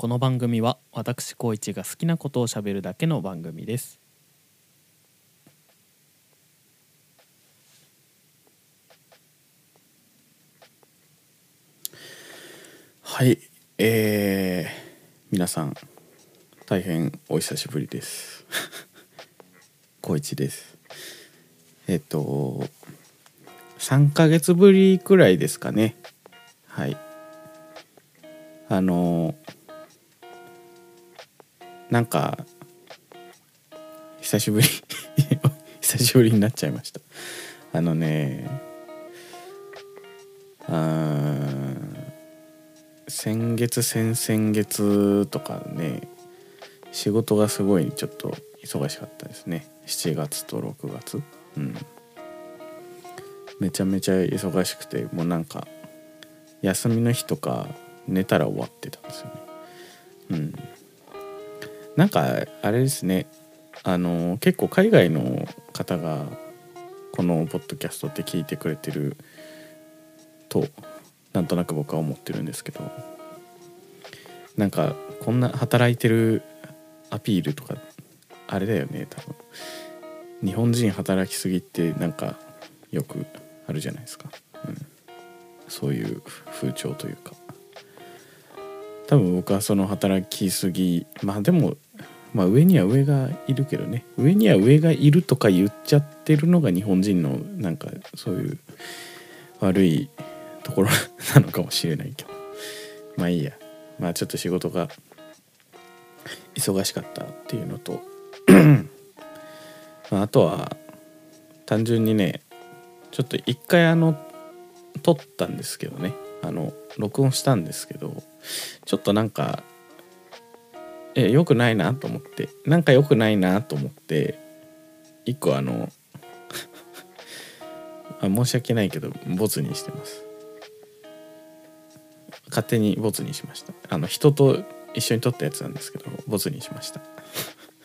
この番組は私高一が好きなことをしゃべるだけの番組ですはい、えー、皆さん大変お久しぶりです。高一です。えっと3ヶ月ぶりくらいですかね。はい。あのなんか久しぶり。久しぶりになっちゃいました。あのねあ先月先々月とかね仕事がすごいちょっと忙しかったですね。7月と6月。うん。めちゃめちゃ忙しくてもうなんか休みの日とか寝たら終わってたんですよね。うん。なんかあれですね。あの結構海外の方がこのポッドキャストって聞いてくれてるとなんとなく僕は思ってるんですけど。なんかこんな働いてるアピールとかあれだよね多分。日本人働きすぎってなんかよくあるじゃないですか、うん、そういう風潮というか。多分僕はその働きすぎまあでもまあ上には上がいるけどね。上には上がいるとか言っちゃってるのが日本人のなんかそういう悪いところなのかもしれないけど。まあいいや。まあちょっと仕事が忙しかったっていうのと。ああとは単純にねちょっと一回あの撮ったんですけどね。あの録音したんですけど。ちょっとなんかえ良くないなと思って。なんか良くないなと思って。一個あの あ申し訳ないけどボツにしてます。勝手にボツにしました。あの人と一緒に撮ったやつなんですけどボツにしました。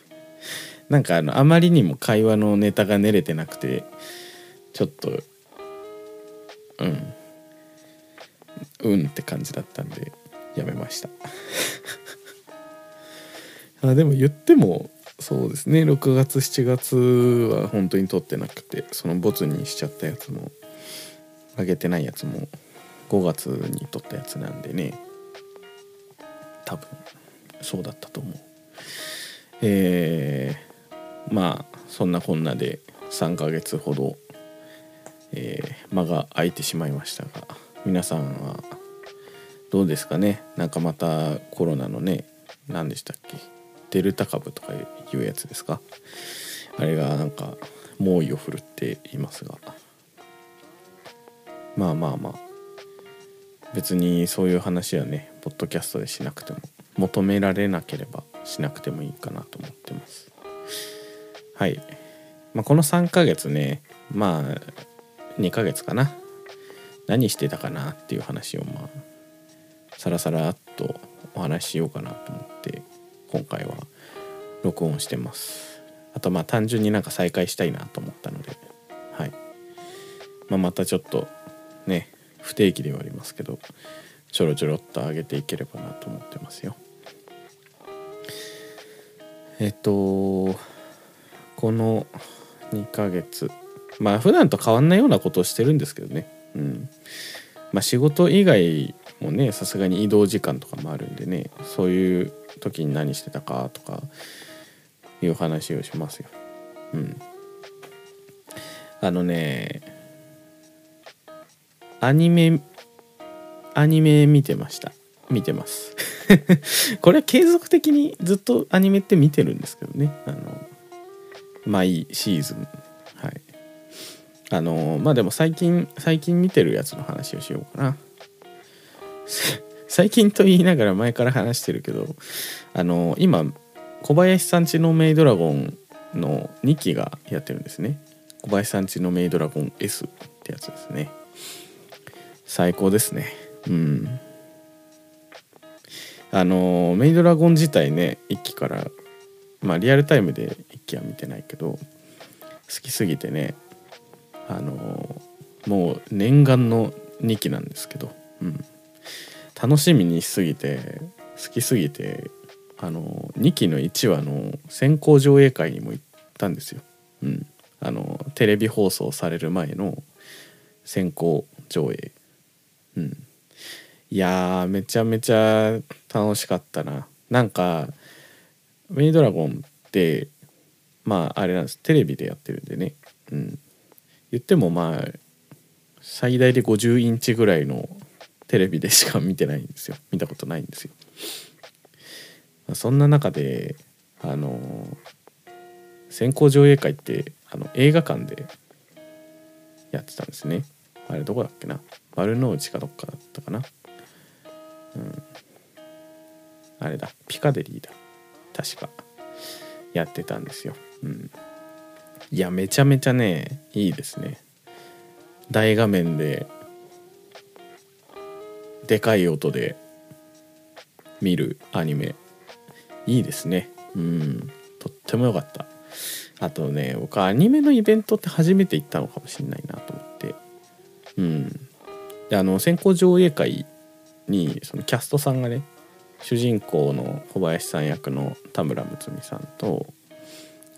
なんかあのあまりにも会話のネタが練れてなくてちょっとうん。うんって感じだったんでやめました。あでも言ってもそうですね。6月7月は本当に撮ってなくてそのボツにしちゃったやつも上げてないやつも5月に撮ったやつなんでね。多分そうだったと思う。えー、まあそんなこんなで3ヶ月ほど、えー間が空いてしまいましたが皆さんはどうですかね。なんかまたコロナのね何でしたっけ。デルタ株とかいうやつですか？あれがなんか猛威を振るっていますが。まあまあまあ。別にそういう話はねポッドキャストでしなくても求められなければしなくてもいいかなと思ってます。はい、まあ、この3ヶ月ねまあ2ヶ月かな。何してたかなっていう話をまあさらさらっとお話ししようかなと思って今回は録音してます。あとまあ単純になんか再開したいなと思ったので。はい、まあ、またちょっとね不定期ではありますけどちょろちょろっと上げていければなと思ってますよ。えっとこの2ヶ月。まあ普段と変わんないようなことをしてるんですけどね。うん。まあ仕事以外もねさすがに移動時間とかもあるんでねそういう時に何してたかとかいう話をしますよ。うん。あのねアニメアニメ見てました。見てます。これは継続的にずっとアニメって見てるんですけどね。あの毎シーズン。はい。あのまあでも最近最近見てるやつの話をしようかな。最近と言いながら前から話してるけどあの今小林さんちのメイドラゴンの2期がやってるんですね。小林さんちのメイドラゴン S ってやつですね。最高ですね。うん。あのメイドラゴン自体ね1期からまあリアルタイムで1期は見てないけど好きすぎてねあのもう念願の2期なんですけど、うん、楽しみにしすぎて好きすぎてあの2期の1話の先行上映会にも行ったんですよ。うん、あのテレビ放送される前の先行上映。うん、いやめちゃめちゃ楽しかったな。なんかメイドラゴンってまああれなんですテレビでやってるんでね、うん、言ってもまあ最大で50インチぐらいのテレビでしか見てないんですよ。見たことないんですよ。そんな中であの先行上映会ってあの映画館でやってたんですね。あれどこだっけな？丸の内かどっかだったかな？うん。あれだ。ピカデリーだ。確か。やってたんですよ。うん。いやめちゃめちゃねいいですね。大画面ででかい音で見るアニメ。いいですね。うん。とっても良かった。あとね僕アニメのイベントって初めて行ったのかもしれないなと思って。うん。であの先行上映会にそのキャストさんがね主人公の小林さん役の田村睦美さんと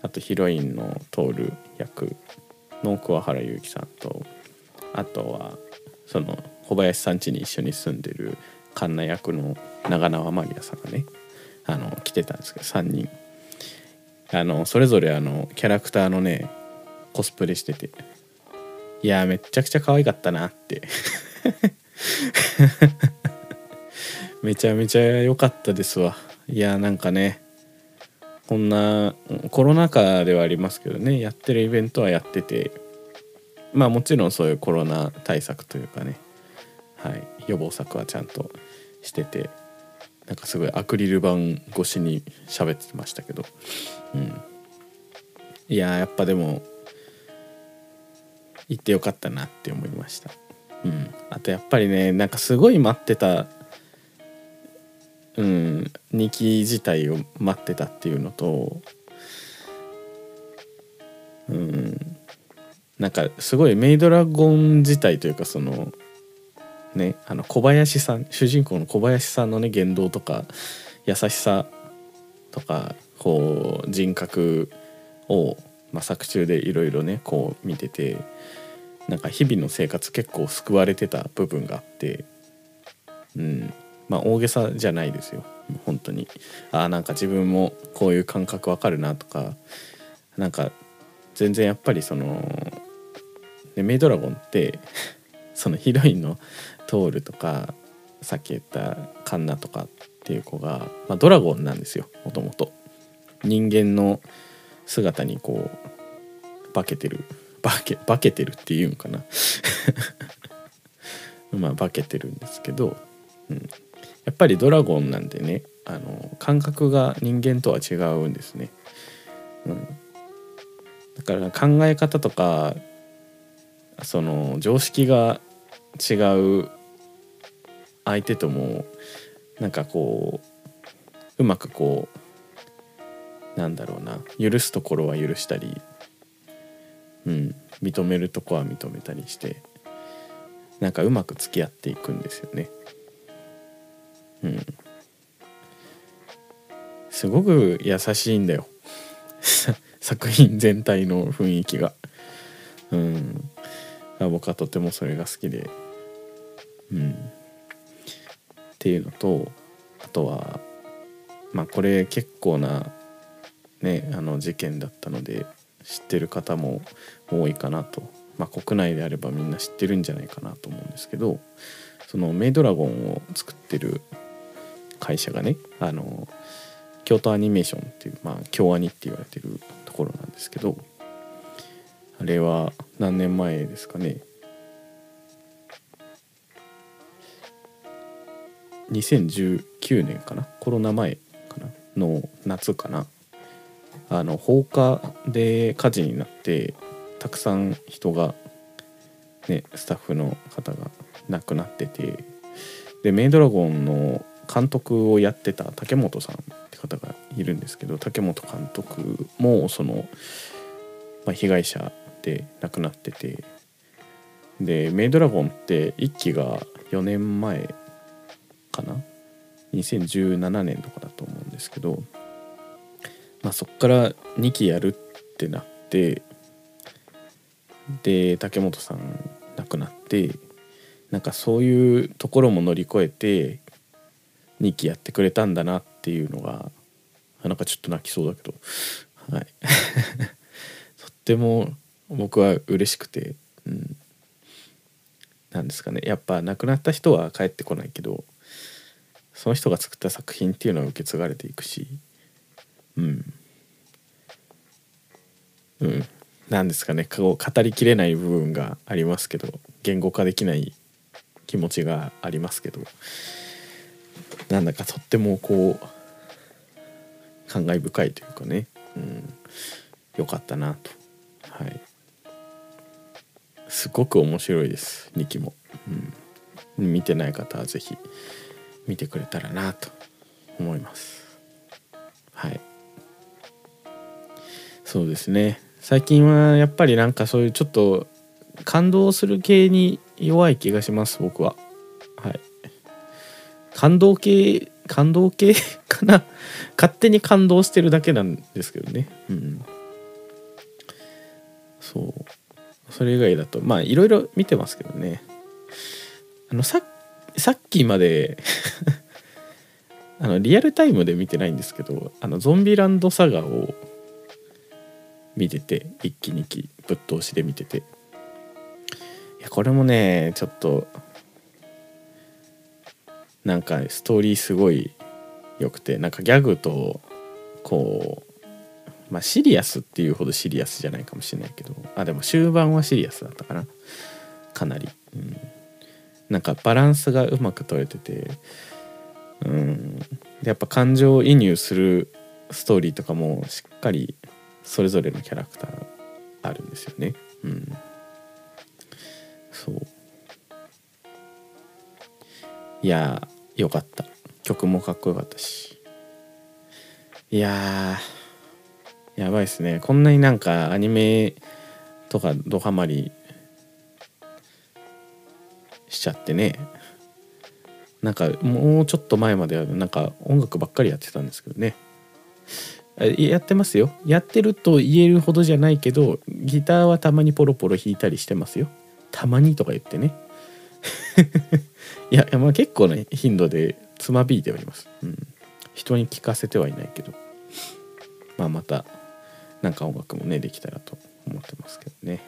あとヒロインの徹役の桑原祐希さんとあとはその小林さん家に一緒に住んでるカンナ役の長縄マリアさんがねあの来てたんですけど3人。あのそれぞれあのキャラクターのねコスプレしてていやめっちゃくちゃ可愛かったなって。めちゃめちゃ良かったですわ。いやなんかねこんなコロナ禍ではありますけどねやってるイベントはやっててまあもちろんそういうコロナ対策というかねはい。予防策はちゃんとしててなんかすごいアクリル板越しに喋ってましたけど、うん、いややっぱでも行ってよかったなって思いました、うん、あとやっぱりねなんかすごい待ってたうん2期自体を待ってたっていうのとうんなんかすごいメイドラゴン自体というかそのねあの小林さん主人公の小林さんのね言動とか優しさとかこう人格を、まあ、作中でいろいろねこう見ててなんか日々の生活結構救われてた部分があってうん。まあ大げさじゃないですよ。本当に。ああなんか自分もこういう感覚わかるなとかなんか全然やっぱりその、ね、メイドラゴンってそのヒロインのトールとかさっき言ったカンナとかっていう子が、まあ、ドラゴンなんですよもともと。人間の姿にこう化けてる化け化けてるっていうんかな まあ化けてるんですけど、うん、やっぱりドラゴンなんでねあの感覚が人間とは違うんですね。うん、だから考え方とかその常識が違う相手ともなんかこううまくこうなんだろうな許すところは許したり、うん、認めるとこは認めたりしてなんかうまく付き合っていくんですよね。うん、すごく優しいんだよ 作品全体の雰囲気が。うん、僕はとてもそれが好きで。うん。っていうのとあとはまあこれ結構なねあの事件だったので知ってる方も多いかなと、まあ、国内であればみんな知ってるんじゃないかなと思うんですけどそのメイドラゴンを作ってる会社がねあの京都アニメーションっていうまあ京アニって言われてるところなんですけどあれは何年前ですかね2019年かな？コロナ前かなの夏かな？あの放火で火事になってたくさん人がねスタッフの方が亡くなっててでメイドラゴンの監督をやってた竹本さんって方がいるんですけど竹本監督もその、まあ、被害者で亡くなっててでメイドラゴンって1期が4年前かな。2017年とかだと思うんですけど、まあ、そっから2期やるってなってで竹本さん亡くなってなんかそういうところも乗り越えて2期やってくれたんだなっていうのがなんかちょっと泣きそうだけど。はい。とっても僕は嬉しくて、うん、なんですかね。やっぱ亡くなった人は帰ってこないけどその人が作った作品っていうのは受け継がれていくし。うん。うん。なんですかね。こう語りきれない部分がありますけど言語化できない気持ちがありますけど。なんだかとってもこう感慨深いというかね、うん、よかったなと。はい。すごく面白いです2期も、うん、見てない方は是非見てくれたらなと思います。はい。そうですね。最近はやっぱりなんかそういうちょっと感動する系に弱い気がします僕は。はい。感動系感動系 かな？勝手に感動してるだけなんですけどね。うんそう。それ以外だとまあいろいろ見てますけどね。あのささっきまで あのリアルタイムで見てないんですけどあのゾンビランドサガを見てて一気二期ぶっ通しで見てて。いやこれもねちょっとなんかストーリーすごい良くてなんかギャグとこうまあシリアスっていうほどシリアスじゃないかもしれないけどあでも終盤はシリアスだったかな。かなり、うん、なんかバランスがうまく取れててうん。やっぱ感情移入するストーリーとかもしっかりそれぞれのキャラクターあるんですよね。うん。そう。いやーよかった。曲もかっこよかったし。いややばいっすね。こんなになんかアニメとかドハマりしちゃってね。なんかもうちょっと前まではなんか音楽ばっかりやってたんですけどね。やってますよ。やってると言えるほどじゃないけどギターはたまにポロポロ弾いたりしてますよ。たまにとか言ってね。いやまあ結構ね頻度でつまびいております、うん、人に聞かせてはいないけど。まあまたなんか音楽もねできたらと思ってますけどね。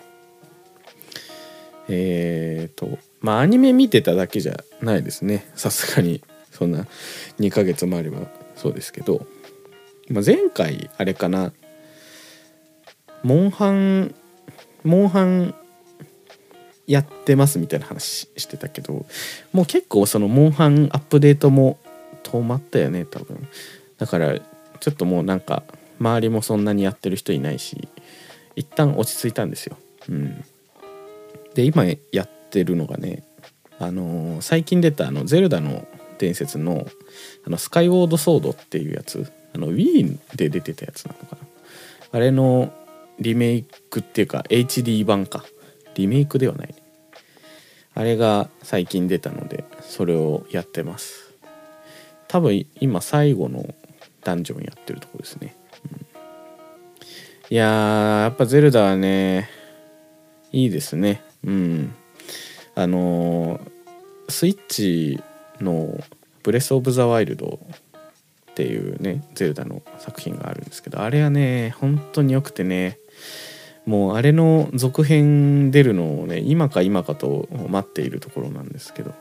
えーとまあアニメ見てただけじゃないですね。さすがに。そんな2ヶ月もあれば。そうですけど、まあ、前回あれかな。モンハンモンハンやってますみたいな話してたけど。もう結構そのモンハンアップデートも止まったよね多分。だからちょっともうなんか周りもそんなにやってる人いないし一旦落ち着いたんですよ。うん。で今やってるのがねあのー最近出たあの「ゼルダの伝説の」あのスカイウォードソードっていうやつあの Wii で出てたやつなのかな。あれのリメイクっていうか HD 版か。リメイクではない。あれが最近出たのでそれをやってます。多分今最後のダンジョンやってるとこですね、うん。いやーやっぱゼルダはねいいですね。うん。あのスイッチの「ブレス・オブ・ザ・ワイルド」っていうねゼルダの作品があるんですけどあれはね本当によくてねもうあれの続編出るのをね今か今かと待っているところなんですけど、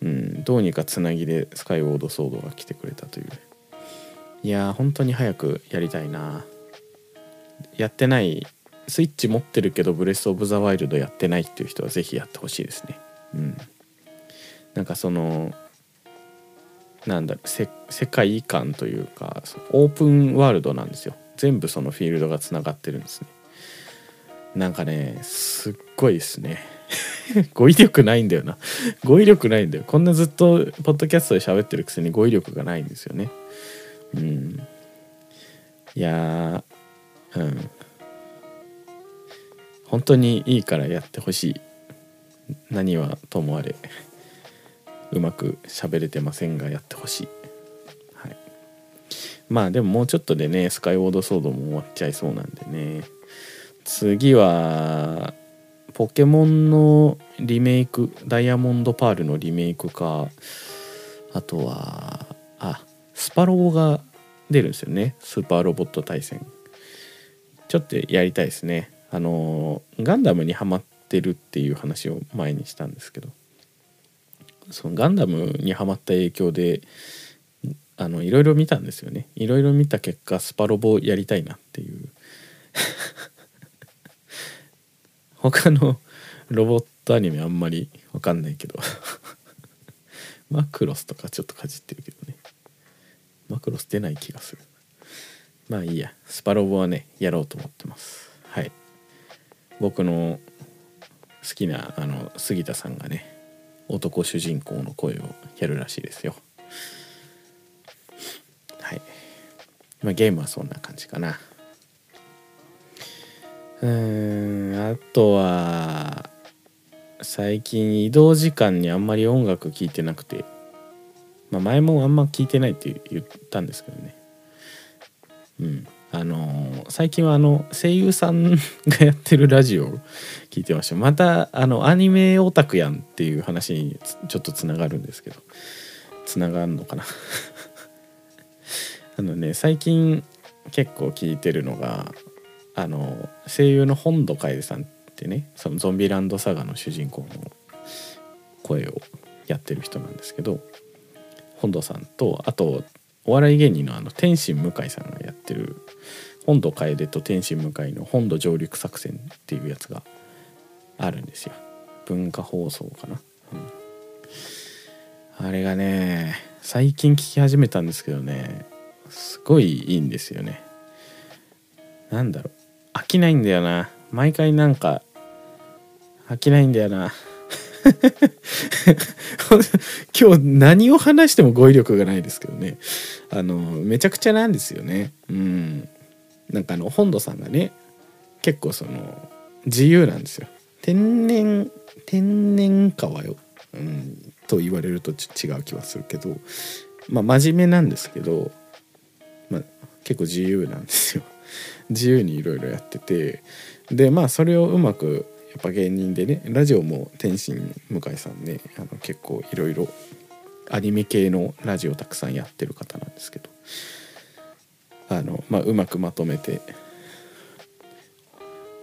うん、どうにかつなぎでスカイウォードソードが来てくれたという。いやー本当に早くやりたいな。やってないスイッチ持ってるけどブレス・オブ・ザ・ワイルドやってないっていう人は是非やってほしいですね。うん。なんかそのなんだせ世界観というかオープンワールドなんですよ。全部そのフィールドがつながってるんですね。なんかねすっごいですね。語彙力ないんだよな。語彙力ないんだよ。こんなずっとポッドキャストで喋ってるくせに語彙力がないんですよね。うん。いやーうん。本当にいいからやってほしい。何はともあれ。うまく喋れてませんがやってほしい。はい。まあでももうちょっとでねスカイウォードソードも終わっちゃいそうなんでね。次はポケモンのリメイクダイヤモンドパールのリメイクか。あとはあスパロボが出るんですよね。スーパーロボット対戦。ちょっとやりたいですね。あのガンダムにハマってるっていう話を前にしたんですけどそのガンダムにハマった影響であのいろいろ見たんですよね。いろいろ見た結果スパロボやりたいなっていう。他のロボットアニメあんまりわかんないけど。マクロスとかちょっとかじってるけどね。マクロス出ない気がする。まあいいや。スパロボはねやろうと思ってます。僕の好きなあの杉田さんがね男主人公の声をやるらしいですよ。はい。まあゲームはそんな感じかな。うんあとは最近移動時間にあんまり音楽聴いてなくて、まあ、前もあんま聴いてないって言ったんですけどね。うん。あの最近はあの声優さんがやってるラジオを聞いてました。またあのアニメオタクやんっていう話にちょっとつながるんですけど。つながんのかな。あのね最近結構聞いてるのがあの声優の本土楓さんってねそのゾンビランドサガの主人公の声をやってる人なんですけど本土さんとあとお笑い芸人のあの天心向井さんがやってる本土楓と天心向井の本土上陸作戦っていうやつがあるんですよ。文化放送かな、うん。あれがね最近聞き始めたんですけどねすごいいいんですよね。なんだろう。飽きないんだよな。毎回なんか飽きないんだよな。今日何を話しても語彙力がないですけどね。あのめちゃくちゃなんですよね。うん。なんかあの本土さんがね結構その自由なんですよ。天然天然川よ、うん、と言われると違う気はするけどまあ真面目なんですけど、まあ、結構自由なんですよ。自由にいろいろやってて。でまあそれをうまくっぱ芸人でねラジオも天心向井さんねあの結構いろいろアニメ系のラジオたくさんやってる方なんですけどあの、まあ、うまくまとめて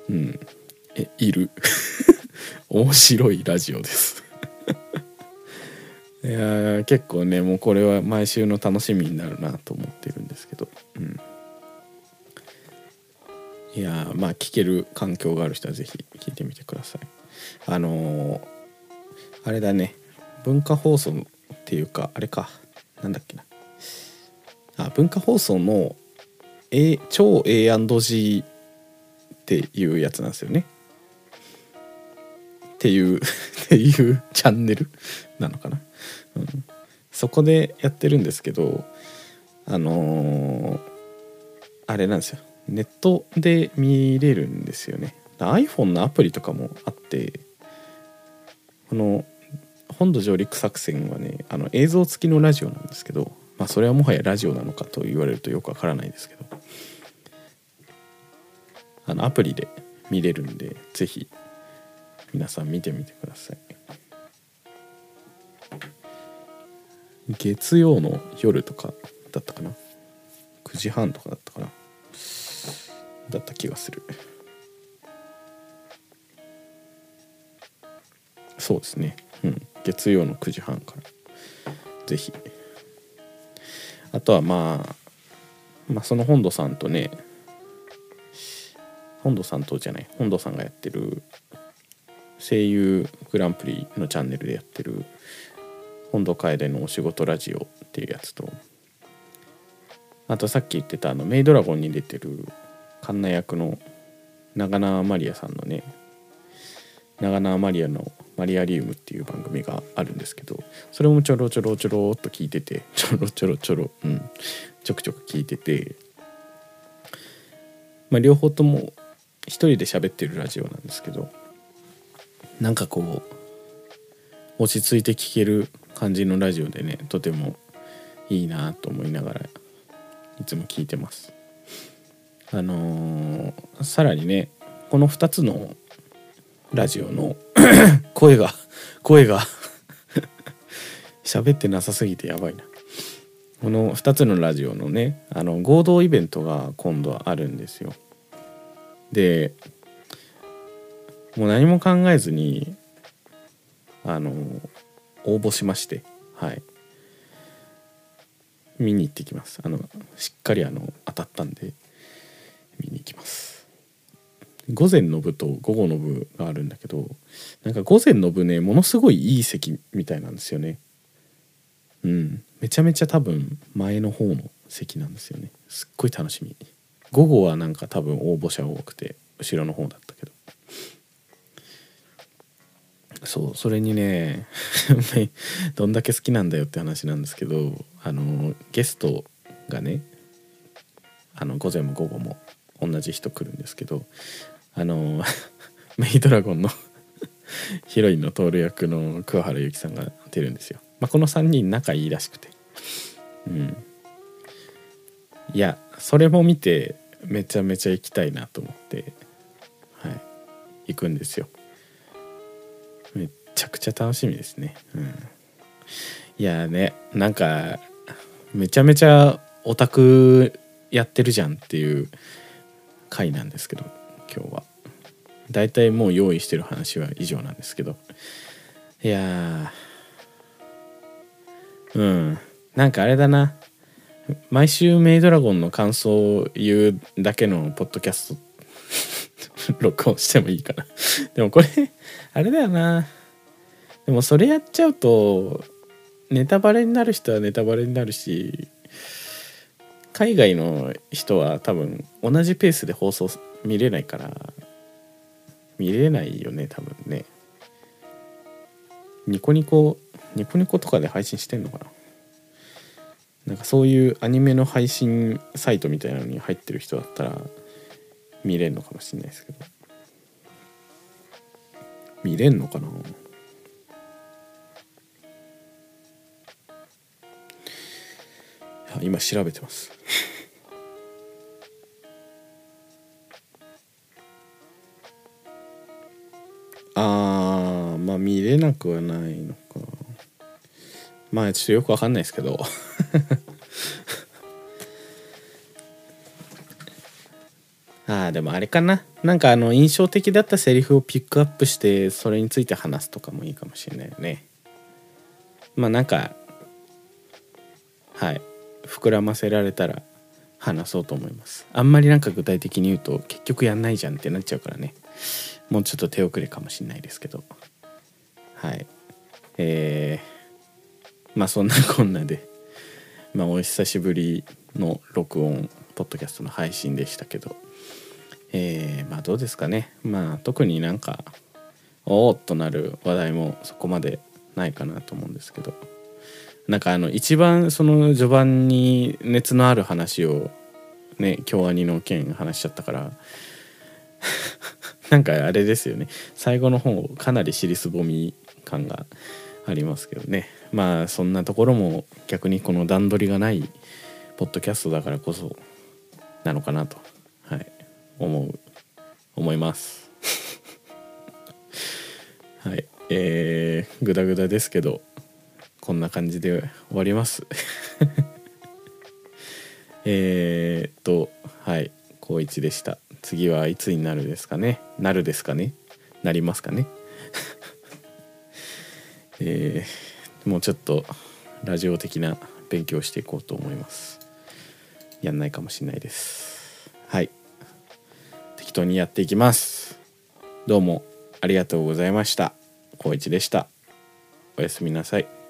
うんえいる 面白いラジオです。いや結構ねもうこれは毎週の楽しみになるなと思ってるんですけど、うん、いやまあ聞ける環境がある人は是非聞いてみてあのーあれだね。文化放送っていうかあれか。なんだっけな。あ文化放送の、A、超 A&G っていうやつなんですよね。っていう っていうチャンネルなのかな、うん、そこでやってるんですけどあのーあれなんですよ。ネットで見れるんですよね。iPhone のアプリとかもあってこの本土上陸作戦はねあの映像付きのラジオなんですけどまあそれはもはやラジオなのかと言われるとよくわからないですけどあのアプリで見れるんでぜひ皆さん見てみてください。月曜の夜とかだったかな？9時半とかだったかな？だった気がする。そうですね。うん。月曜の9時半から。ぜひ。あとはまあまあその本土さんとね本土さんとじゃない本土さんがやってる声優グランプリのチャンネルでやってる本土楓のお仕事ラジオっていうやつとあとさっき言ってたあのメイドラゴンに出てるカンナ役の長縄マリアさんのね長縄マリアのマリアリウムっていう番組があるんですけどそれもちょろちょろちょろっと聞いてて ちょろちょろちょろうんちょくちょく聞いててまあ両方とも一人で喋ってるラジオなんですけどなんかこう落ち着いて聞ける感じのラジオでねとてもいいなと思いながらいつも聞いてます。あのーさらにねこの2つのラジオの 声が声が 喋ってなさすぎてやばいな。この2つのラジオのねあの合同イベントが今度はあるんですよ。でもう何も考えずにあの応募しましてはい。見に行ってきます。あのしっかりあの当たったんで見に行きます。午前の部と午後の部があるんだけどなんか午前の部ねものすごいいい席みたいなんですよね。うん。めちゃめちゃ多分前の方の席なんですよね。すっごい楽しみ。午後はなんか多分応募者多くて後ろの方だったけど。そうそれにね どんだけ好きなんだよって話なんですけどあのゲストがねあの午前も午後も同じ人来るんですけどあの メイドラゴンの ヒロインの徹役の桑原由紀さんが出るんですよ、まあ、この3人仲いいらしくて。うん。いやそれも見てめちゃめちゃ行きたいなと思ってはい。行くんですよ。めっちゃくちゃ楽しみですね。うん。いやねなんかめちゃめちゃオタクやってるじゃんっていう回なんですけど。今日は。だいたいもう用意してる話は以上なんですけど。いやうん。なんかあれだな。毎週メイドラゴンの感想を言うだけのポッドキャスト。録音してもいいかな。でもこれあれだよな。でもそれやっちゃうとネタバレになる人はネタバレになるし海外の人は多分同じペースで放送見れないから見れないよね多分ね。ニコニコニコニコとかで配信してんのかな。なんかそういうアニメの配信サイトみたいなのに入ってる人だったら見れんのかもしれないですけど。見れんのかな。あ今調べてます。あーまあ見れなくはないのか。まあちょっとよくわかんないですけど。あーでもあれかな。なんかあの印象的だったセリフをピックアップしてそれについて話すとかもいいかもしれないよね。まあなんかはい膨らませられたら話そうと思います。あんまりなんか具体的に言うと結局やんないじゃんってなっちゃうからね。もうちょっと手遅れかもしれないですけど。はい。えー、まあそんなこんなでまあお久しぶりの録音ポッドキャストの配信でしたけど。えー、まあどうですかね。まあ特になんかおおっとなる話題もそこまでないかなと思うんですけど。なんかあの一番その序盤に熱のある話をね京アニの件話しちゃったから。なんかあれですよね。最後の方かなり尻すぼみ感がありますけどね。まあそんなところも逆にこの段取りがないポッドキャストだからこそなのかなと、はい、思う思います。はいえー、グダグダですけどこんな感じで終わります。えっとはい高一でした。次はいつになるですかね？なるですかね？なりますかね？えー、もうちょっとラジオ的な勉強していこうと思います。やんないかもしれないです。はい。適当にやっていきます。どうもありがとうございました。高一でした。おやすみなさい。